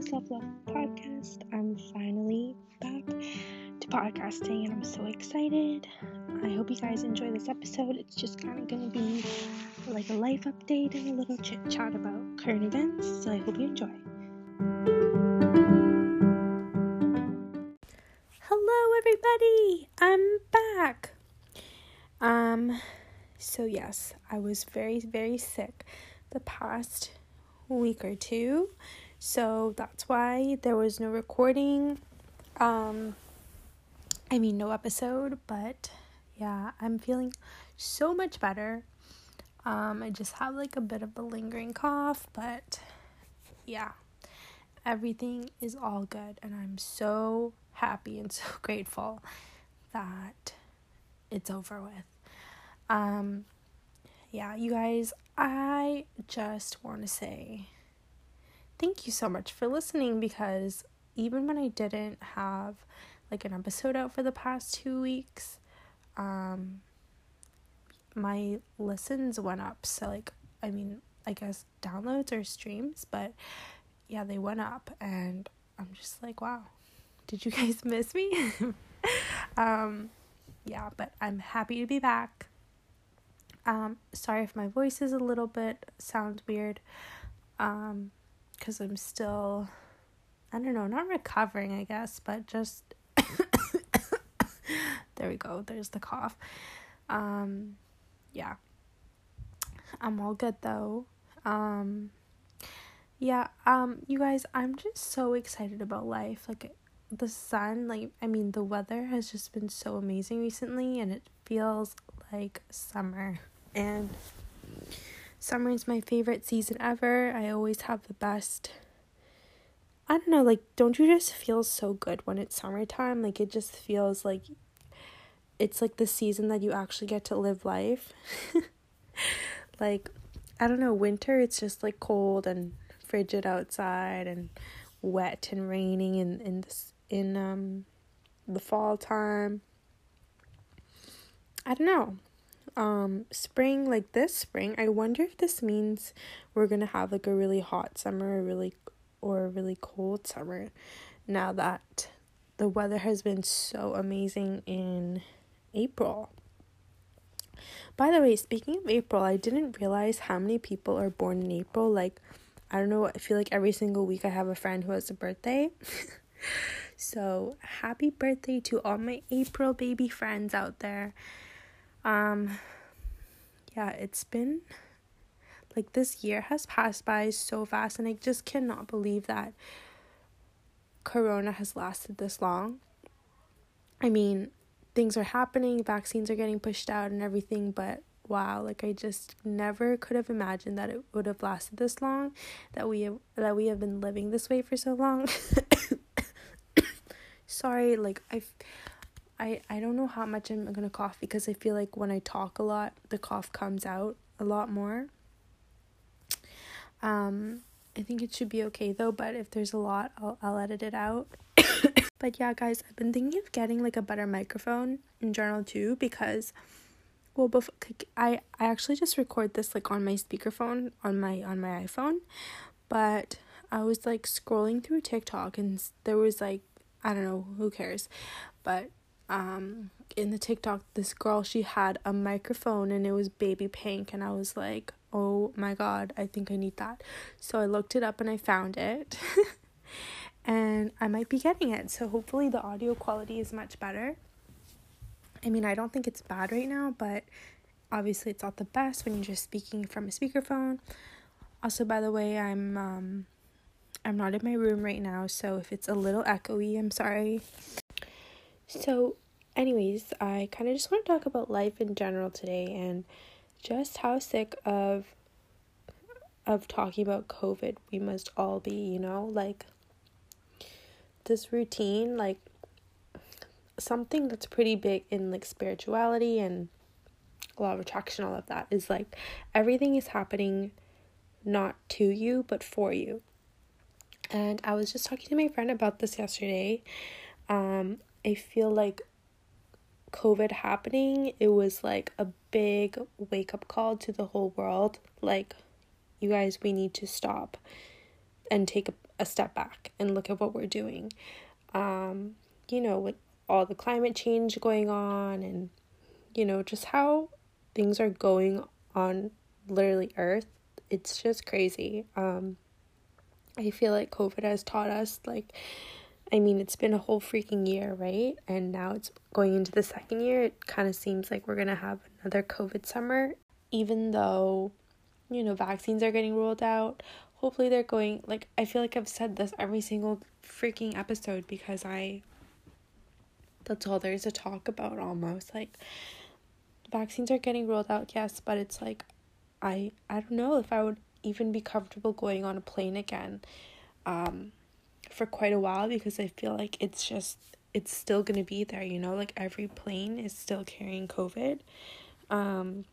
the Self Love Podcast. I'm finally back to podcasting and I'm so excited. I hope you guys enjoy this episode. It's just kind of going to be like a life update and a little chit chat about current events, so I hope you enjoy. Hello, everybody! I'm back. Um, so yes, I was very, very sick the past week or two. So that's why there was no recording. Um I mean no episode, but yeah, I'm feeling so much better. Um I just have like a bit of a lingering cough, but yeah. Everything is all good and I'm so happy and so grateful that it's over with. Um yeah, you guys, I just want to say thank you so much for listening because even when I didn't have like an episode out for the past two weeks, um, my listens went up. So, like, I mean, I guess downloads or streams, but yeah, they went up, and I'm just like, wow, did you guys miss me? um, yeah, but I'm happy to be back. Um, sorry if my voice is a little bit sounds weird. Um, because I'm still, I don't know, not recovering, I guess, but just. there we go. There's the cough. Um, yeah. I'm all good though. Um, yeah. Um, you guys, I'm just so excited about life. Like the sun, like I mean, the weather has just been so amazing recently, and it feels like summer and summer is my favorite season ever. I always have the best. I don't know, like, don't you just feel so good when it's summertime? Like, it just feels like it's like the season that you actually get to live life. like, I don't know, winter, it's just like cold and frigid outside and wet and raining in, in this in um the fall time. I don't know um spring like this spring i wonder if this means we're gonna have like a really hot summer a really or a really cold summer now that the weather has been so amazing in april. By the way speaking of april i didn't realize how many people are born in april like i don't know i feel like every single week i have a friend who has a birthday. So happy birthday to all my april baby friends out there um yeah it's been like this year has passed by so fast and i just cannot believe that corona has lasted this long. I mean things are happening vaccines are getting pushed out and everything but wow like i just never could have imagined that it would have lasted this long that we have that we have been living this way for so long. Sorry like i've I, I don't know how much I'm gonna cough because I feel like when I talk a lot, the cough comes out a lot more. Um, I think it should be okay though, but if there's a lot, I'll, I'll edit it out. but yeah, guys, I've been thinking of getting like a better microphone in general too because, well, before I I actually just record this like on my speakerphone on my on my iPhone, but I was like scrolling through TikTok and there was like I don't know who cares, but um in the TikTok this girl she had a microphone and it was baby pink and I was like, "Oh my god, I think I need that." So I looked it up and I found it. and I might be getting it. So hopefully the audio quality is much better. I mean, I don't think it's bad right now, but obviously it's not the best when you're just speaking from a speakerphone. Also, by the way, I'm um I'm not in my room right now, so if it's a little echoey, I'm sorry. So, anyways, I kind of just want to talk about life in general today and just how sick of of talking about COVID we must all be, you know? Like this routine, like something that's pretty big in like spirituality and law of attraction, all of that is like everything is happening not to you but for you. And I was just talking to my friend about this yesterday. Um, I feel like COVID happening, it was like a big wake up call to the whole world. Like, you guys, we need to stop. and take a, a step back and look at what we're doing. Um, you know, with all the climate change going on and you know, just how things are going on literally earth. It's just crazy. Um I feel like COVID has taught us like I mean, it's been a whole freaking year, right? And now it's going into the second year. It kind of seems like we're going to have another COVID summer even though you know vaccines are getting rolled out. Hopefully they're going like I feel like I've said this every single freaking episode because I that's all there is to talk about almost like vaccines are getting rolled out yes but it's like i i don't know if i would even be comfortable going on a plane again um for quite a while because i feel like it's just it's still going to be there you know? Like every plane is still carrying covid. Um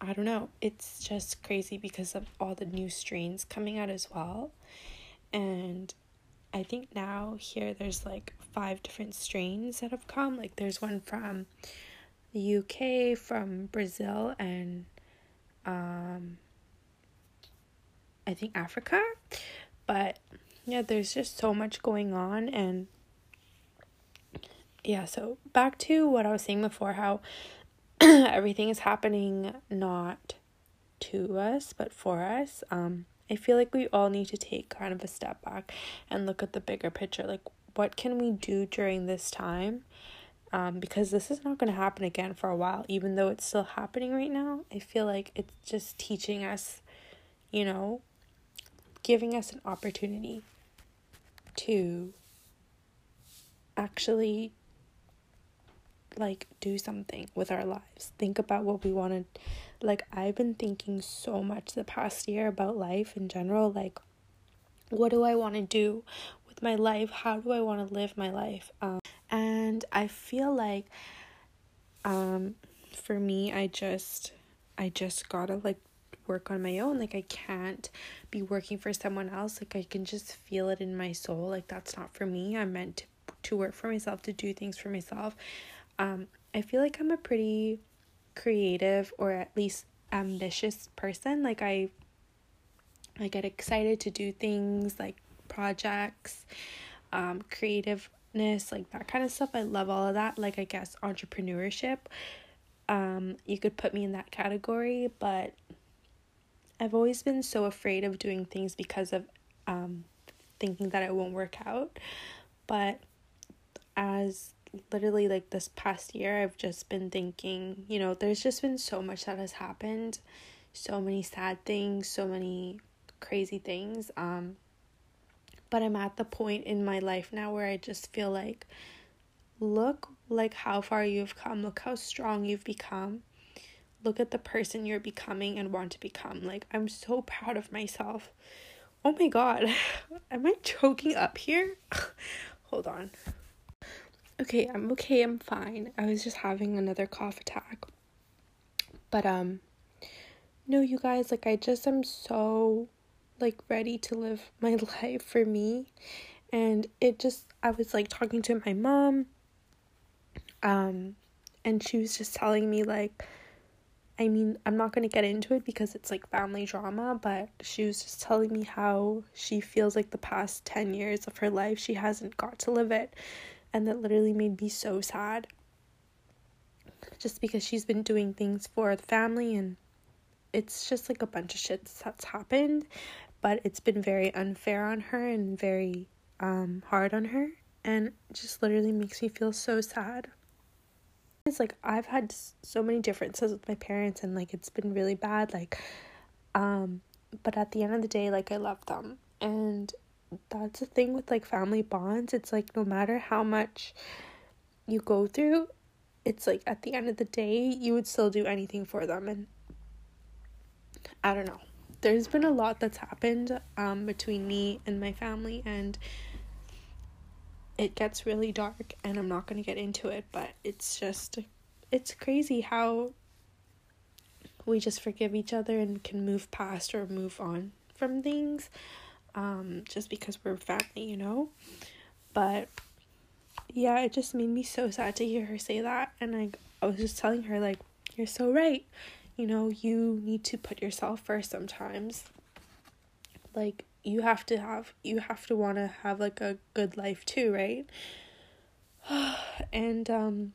i don't know. It's just crazy because of all the new strains coming out as well. And i think now here there's like five different strains that have come. Like there's one from the UK, from Brazil, and um, I think Africa. But yeah, there's just so much going on, and yeah, so back to what I was saying before how everything is happening not to us but for us. Um, I feel like we all need to take kind of a step back and look at the bigger picture. Like, what can we do during this time um, because this is not going to happen again for a while, even though it's still happening right now. I feel like it's just teaching us, you know, giving us an opportunity to actually like do something with our lives. Think about what we want to like I've been thinking so much the past year about life in general like what do I want to do with my life? How do I want to live my life? Um and I feel like um for me I just I just got to like work on my own like I can't be working for someone else like I can just feel it in my soul like that's not for me I'm meant to, to work for myself to do things for myself um I feel like I'm a pretty creative or at least ambitious person like I I get excited to do things like projects um creative like that kind of stuff. I love all of that. Like I guess entrepreneurship. Um, you could put me in that category, but I've always been so afraid of doing things because of um thinking that it won't work out. But as literally like this past year, I've just been thinking, you know, there's just been so much that has happened, so many sad things, so many crazy things. Um but I'm at the point in my life now where I just feel like look like how far you've come, look how strong you've become. Look at the person you're becoming and want to become. Like I'm so proud of myself. Oh my god. Am I choking up here? Hold on. Okay, I'm okay. I'm fine. I was just having another cough attack. But um no, you guys, like I just am so like ready to live my life for me and it just I was like talking to my mom um and she was just telling me like I mean, I'm not going to get into it because it's like family drama, but she was just telling me how she feels like the past 10 years of her life she hasn't got to live it. And that literally made me so sad. Just because she's been doing things for the family and it's just like a bunch of shit that's happened but it's been very unfair on her and very um, hard on her and just literally makes me feel so sad it's like i've had so many differences with my parents and like it's been really bad like um but at the end of the day like i love them. And that's the thing with like family bonds. It's like no matter how much you go through it's like at the end of the day you would still do anything for them. And i don't know. There's been a lot that's happened um, between me and my family, and it gets really dark, and I'm not going to get into it, but it's just, it's crazy how we just forgive each other and can move past or move on from things um, just because we're family, you know? But yeah, it just made me so sad to hear her say that. And I, I was just telling her, like, you're so right you know, you need to put yourself first sometimes. like you have to have you have to want to have like a good life too, right? and um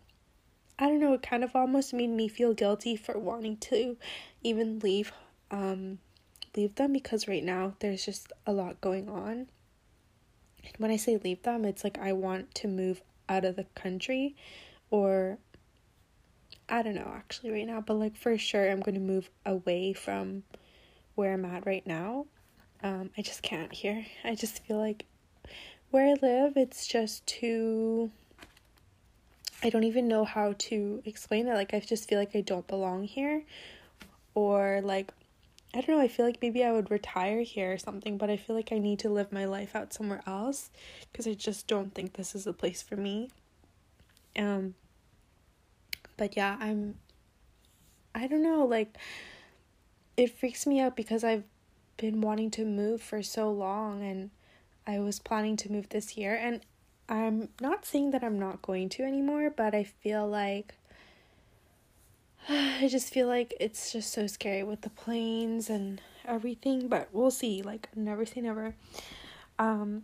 I don't know, it kind of almost made me feel guilty for wanting to even leave um leave them because right now there's just a lot going on. And when I say leave them, it's like I want to move out of the country or I don't know actually right now, but like for sure I'm going to move away from where I'm at right now. Um I just can't here. I just feel like where I live it's just too I don't even know how to explain it. Like I just feel like I don't belong here or like I don't know, I feel like maybe I would retire here or something, but I feel like I need to live my life out somewhere else because I just don't think this is a place for me. Um but yeah, I'm I don't know, like it freaks me out because I've been wanting to move for so long and I was planning to move this year and I'm not saying that I'm not going to anymore, but I feel like I just feel like it's just so scary with the planes and everything, but we'll see. Like never say never. Um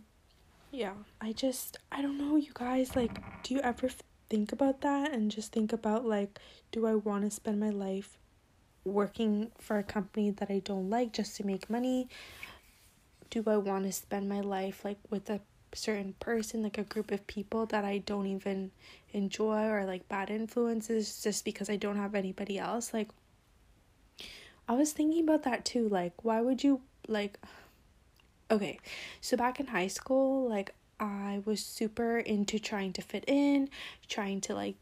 yeah, I just I don't know you guys like do you ever think about that and just think about like do I want to spend my life working for a company that I don't like just to make money? Do I want to spend my life like with a certain person, like a group of people that I don't even enjoy or like bad influences just because I don't have anybody else. Like, I was thinking about that too. Like, why would you, like, okay, so back in high school, like, I was super into trying to fit in, trying to like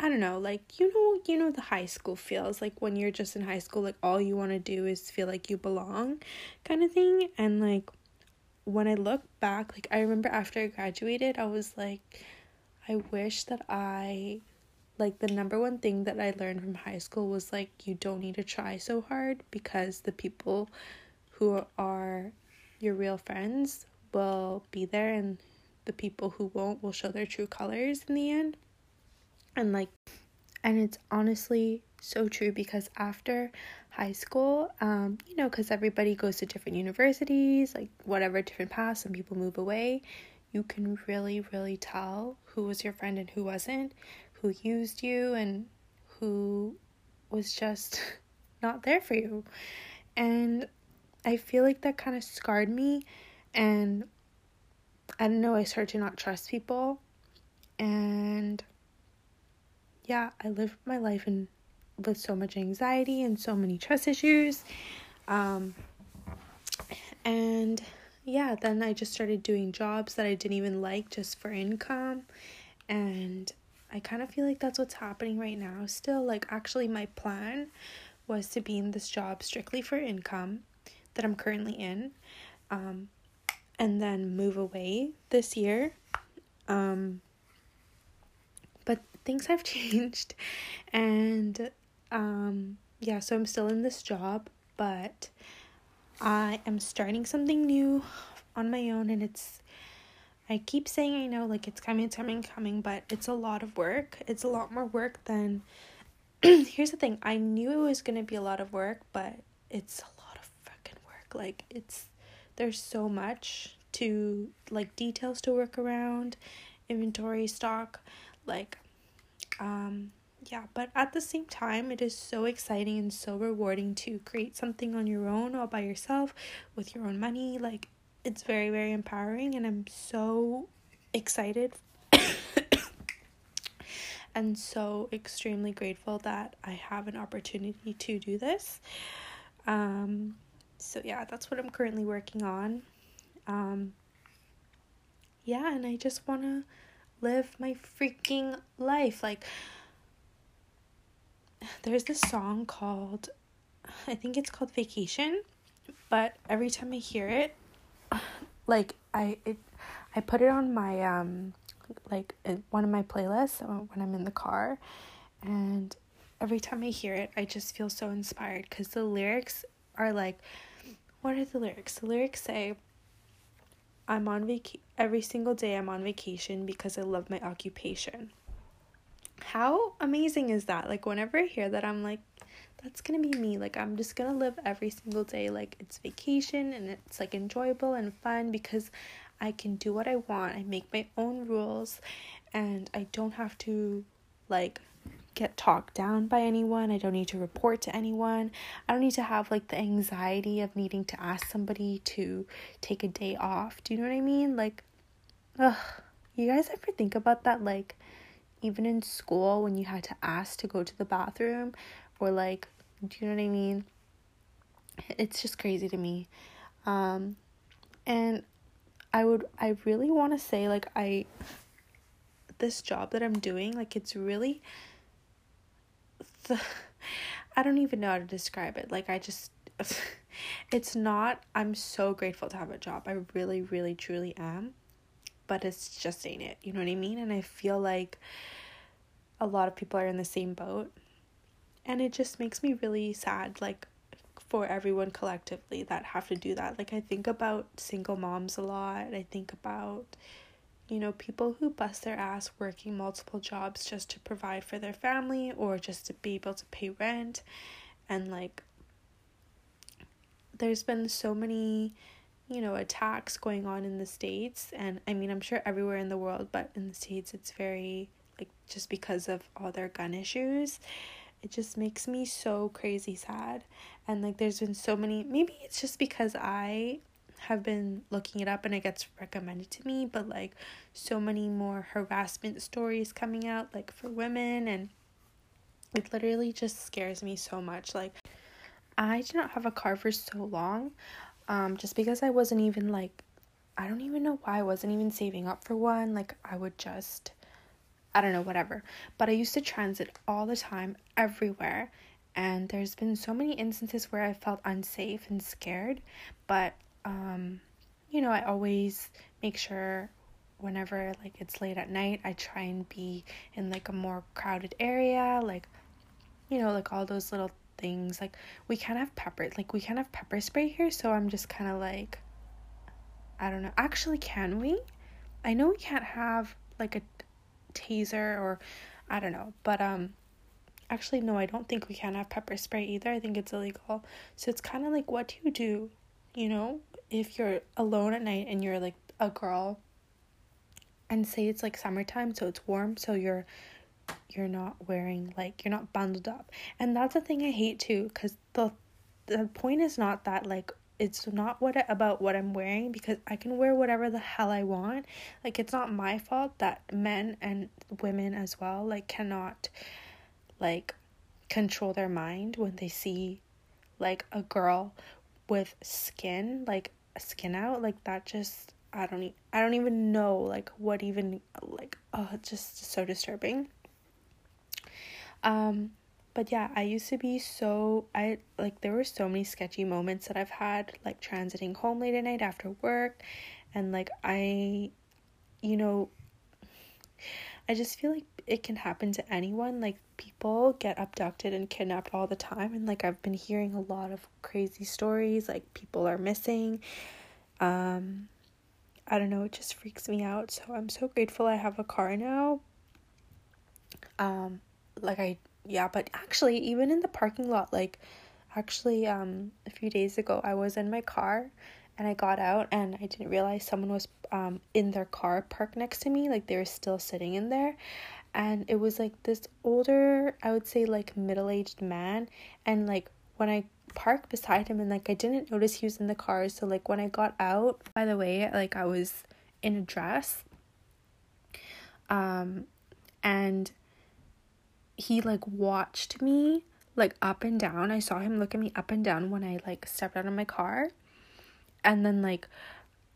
I don't know, like you know, you know the high school feels like when you're just in high school like all you want to do is feel like you belong kind of thing and like when I look back, like I remember after I graduated, I was like, I wish that I, like, the number one thing that I learned from high school was like, you don't need to try so hard because the people who are your real friends will be there and the people who won't will show their true colors in the end. And like, and it's honestly so true because after high school, um, you know, because everybody goes to different universities, like whatever different paths, some people move away. You can really, really tell who was your friend and who wasn't, who used you and who was just not there for you. And I feel like that kind of scarred me. And I don't know, I started to not trust people. And yeah, I lived my life in with so much anxiety and so many trust issues. Um, and yeah, then I just started doing jobs that I didn't even like just for income. And I kind of feel like that's what's happening right now. Still, like, actually, my plan was to be in this job strictly for income that I'm currently in. Um, and then move away this year. Um, things have changed, and um, yeah, so I'm still in this job, but I am starting something new on my own, and it's. I keep saying I know, like it's coming, it's coming, coming, but it's a lot of work. It's a lot more work than. Here's the thing I knew it was gonna be a lot of work, but it's a lot of fucking work. Like, it's. There's so much to, like, details to work around, inventory, stock, like, um, yeah, but at the same time, it is so exciting and so rewarding to create something on your own all by yourself with your own money. Like, it's very, very empowering, and I'm so excited and so extremely grateful that I have an opportunity to do this. Um, so, yeah, that's what I'm currently working on. Um, yeah, and I just want to live my freaking life. Like, there's this song called I think it's called Vacation, but every time I hear it, like I it I put it on my um like one of my playlists when I'm in the car and every time I hear it, I just feel so inspired cuz the lyrics are like what are the lyrics? The lyrics say I'm on vac every single day I'm on vacation because I love my occupation how amazing is that? Like, whenever I hear that, I'm like, that's gonna be me. Like, I'm just gonna live every single day like it's vacation and it's like enjoyable and fun because I can do what I want. I make my own rules and I don't have to like get talked down by anyone. I don't need to report to anyone. I don't need to have like the anxiety of needing to ask somebody to take a day off. Do you know what I mean? Like, ugh. You guys ever think about that? Like, even in school when you had to ask to go to the bathroom or like, do you know what I mean? It's just crazy to me. Um, and I would, I really want to say, like, I, this job that I'm doing, like, it's really I don't even know how to describe it. Like I just it's not I'm so grateful to have a job. I really really truly am. But it's just ain't it. You know what I mean? And I feel like a lot of people are in the same boat. And it just makes me really sad like for everyone collectively that have to do that. Like I think about single moms a lot. I think about you know, people who bust their ass working multiple jobs just to provide for their family or just to be able to pay rent. And like, there's been so many, you know, attacks going on in the States. And I mean, I'm sure everywhere in the world, but in the States, it's very, like, just because of all their gun issues. It just makes me so crazy sad. And like, there's been so many, maybe it's just because I have been looking it up and it gets recommended to me, but like so many more harassment stories coming out, like for women, and it literally just scares me so much. Like, I did not have a car for so long, um, just because I wasn't even like, I don't even know why I wasn't even saving up for one. Like, I would just, I don't know, whatever. But I used to transit all the time, everywhere. And there's been so many instances where I felt unsafe and scared, but um, you know, I always make sure whenever like it's late at night, I try and be in like a more crowded area, like you know, like all those little things. Like we can't have pepper, like we can't have pepper spray here, so I'm just kind of like I don't know. Actually, can we? I know we can't have like a taser or I don't know, but um actually no, I don't think we can have pepper spray either. I think it's illegal. So it's kind of like what do you do? You know? if you're alone at night and you're like a girl and say it's like summertime so it's warm so you're you're not wearing like you're not bundled up and that's the thing i hate too because the the point is not that like it's not what about what i'm wearing because i can wear whatever the hell i want like it's not my fault that men and women as well like cannot like control their mind when they see like a girl with skin like skin out like that just I don't e- I don't even know like what even like oh it's just so disturbing. Um but yeah, I used to be so I like there were so many sketchy moments that I've had like transiting home late at night after work and like I you know I just feel like it can happen to anyone like people get abducted and kidnapped all the time and like I've been hearing a lot of crazy stories like people are missing um I don't know it just freaks me out so I'm so grateful I have a car now. Um like I yeah but actually even in the parking lot like actually um a few days ago I was in my car and I got out and I didn't realize someone was um in their car parked next to me like they were still sitting in there. And it was like this older i would say like middle-aged man and like when i parked beside him and like i didn't notice he was in the car so like when i got out by the way like i was in a dress um and he like watched me like up and down. I saw him look at me up and down when i like stepped out of my car and then like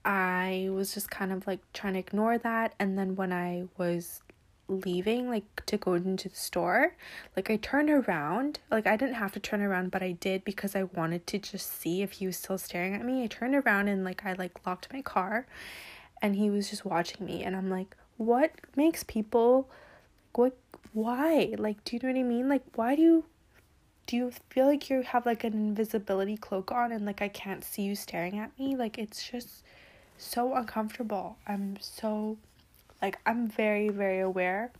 i was just kind of like trying to ignore that and then when i was leaving like to go into the store like i turned around like i didn't have to turn around but i did because i wanted to just see if he was still staring at me. I turned around and like i like locked my car and he was just watching me and i'm like what makes people what why? Like do you know what i mean? Like why do you do you feel like you have like an invisibility cloak on and like i can't see you staring at me like it's just so uncomfortable i'm so like I'm very very aware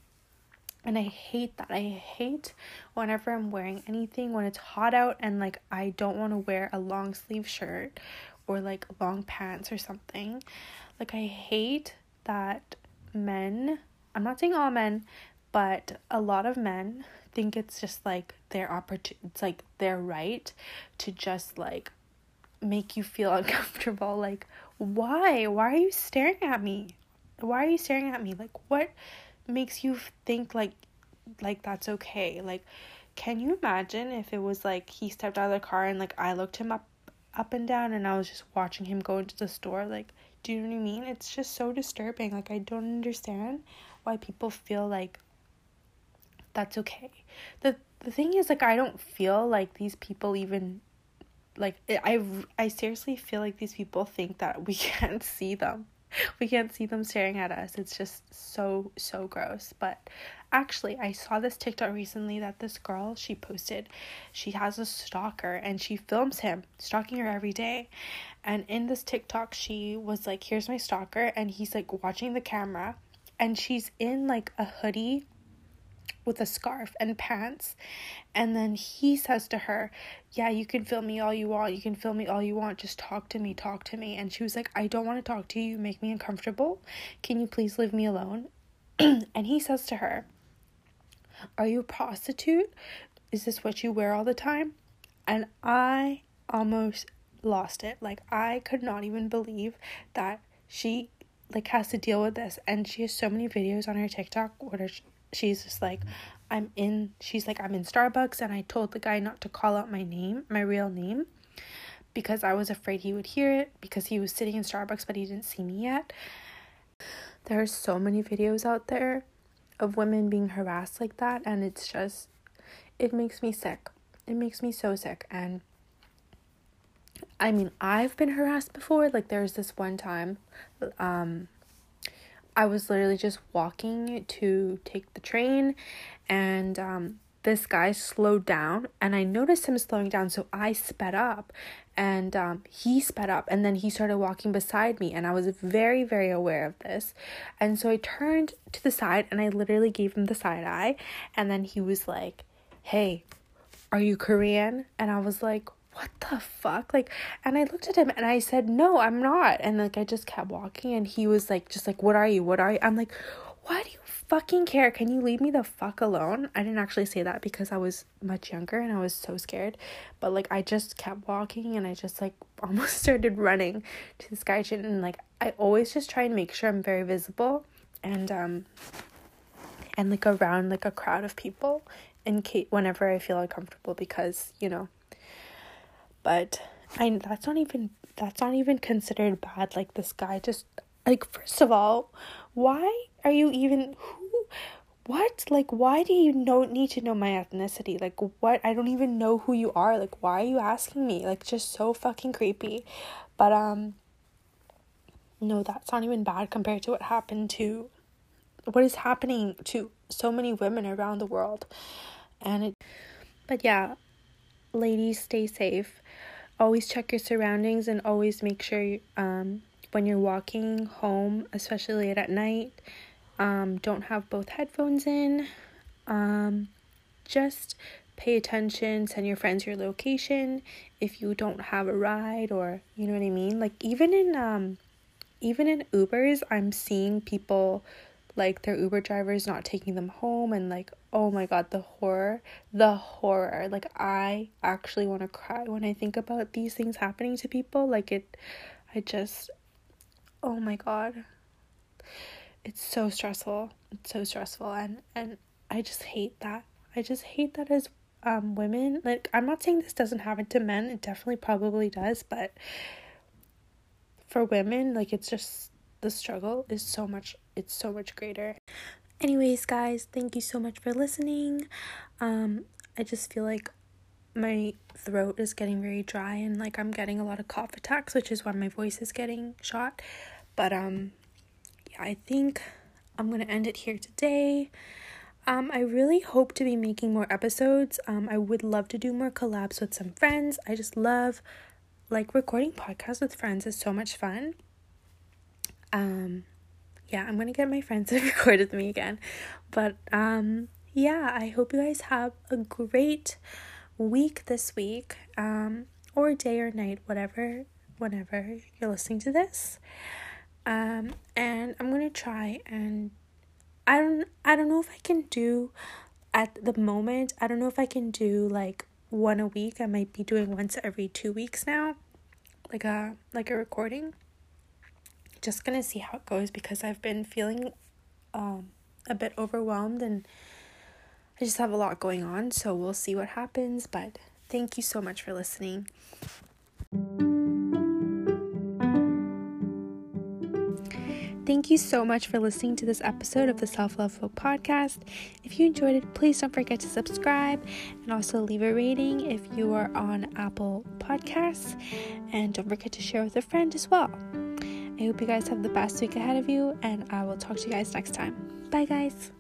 And I hate that. I hate whenever I'm wearing anything when it's hot out and like I don't want to wear a long sleeve shirt or like long pants or something. Like I hate that men, I'm not saying all men, but a lot of men think it's just like their opportunity it's like their right to just like make you feel uncomfortable. Like why? Why are you staring at me? Why are you staring at me? Like what makes you think like like that's okay? Like can you imagine if it was like he stepped out of the car and like I looked him up up and down and I was just watching him go into the store? Like do you know what I mean? It's just so disturbing. Like I don't understand why people feel like that's okay the the thing is like I don't feel like these people even like I I seriously feel like these people think that we can't see them we can't see them staring at us. It's just so, so gross. But actually, I saw this TikTok recently that this girl she posted, she has a stalker and she films him stalking her every day. And in this TikTok, she was like, Here's my stalker. And he's like watching the camera and she's in like a hoodie with a scarf and pants. And then he says to her, Yeah, you can film me all you want. You can film me all you want. Just talk to me, talk to me. And she was like, I don't want to talk to you. You make me uncomfortable. Can you please leave me alone? and he says to her, Are you a prostitute? Is this what you wear all the time? And I almost lost it. Like, I could not even believe that she like has to deal with this and she has so many videos on her TikTok where she's just like i'm in she's like i'm in starbucks and i told the guy not to call out my name my real name because i was afraid he would hear it because he was sitting in starbucks but he didn't see me yet. There are so many videos out there of women being harassed like that and it's just it makes me sick. It makes me so sick and i mean i've been harassed before. Like there's this one time um I was literally just walking to take the train and um, this guy slowed down and I noticed him slowing down so I sped up and um, he sped up and then he started walking beside me and I was very very aware of this. And so I turned to the side and I literally gave him the side eye and then he was like hey are you Korean? And I was like what the fuck? Like, and I looked at him and I said, no, I'm not. And like, I just kept walking and he was like, just like, what are you? What are you? I'm like, why do you fucking care? Can you leave me the fuck alone? I didn't actually say that because I was much younger and I was so scared. But like, I just kept walking and I just like almost started running to this guy. And like, I always just try and make sure I'm very visible and, um, and like around like a crowd of people in case whenever I feel uncomfortable because, you know, but I that's not even that's not even considered bad. Like this guy just like first of all, why are you even who what? Like why do you know need to know my ethnicity? Like what? I don't even know who you are. Like why are you asking me? Like just so fucking creepy. But um no that's not even bad compared to what happened to what is happening to so many women around the world. And it but yeah ladies stay safe always check your surroundings and always make sure um, when you're walking home, especially late at night, um, don't have both headphones in. Um, just pay attention, send your friends your location if you don't have a ride or you know what I mean? Like even in um even in Ubers, I'm seeing people like their Uber drivers not taking them home and like oh my god the horror the horror. Like I actually want to cry when I think about these things happening to people. Like it I just oh my god. It's so stressful. It's so stressful. And and I just hate that. I just hate that as um women. Like I'm not saying this doesn't happen to men. It definitely probably does but for women like it's just the struggle is so much it's so much greater anyways guys thank you so much for listening um i just feel like my throat is getting very dry and like i'm getting a lot of cough attacks which is why my voice is getting shot but um yeah i think i'm gonna end it here today um, I really hope to be making more episodes. Um, I would love to do more collabs with some friends. I just love like recording podcasts with friends is so much fun. Um, yeah, I'm gonna get my friends to record with me again. But um, yeah, I hope you guys have a great week this week, um, or day or night, whatever, whenever you're listening to this. Um, and I'm gonna try and I don't I don't know if I can do at the moment, I don't know if I can do like one a week. I might be doing once every two weeks now. Like a like a recording. Just gonna see how it goes because I've been feeling um a bit overwhelmed and I just have a lot going on, so we'll see what happens. But thank you so much for listening. Thank you so much for listening to this episode of the Self Love Book podcast. If you enjoyed it, please don't forget to subscribe and also leave a rating if you are on Apple Podcasts. And don't forget to share with a friend as well. I hope you guys have the best week ahead of you, and I will talk to you guys next time. Bye, guys.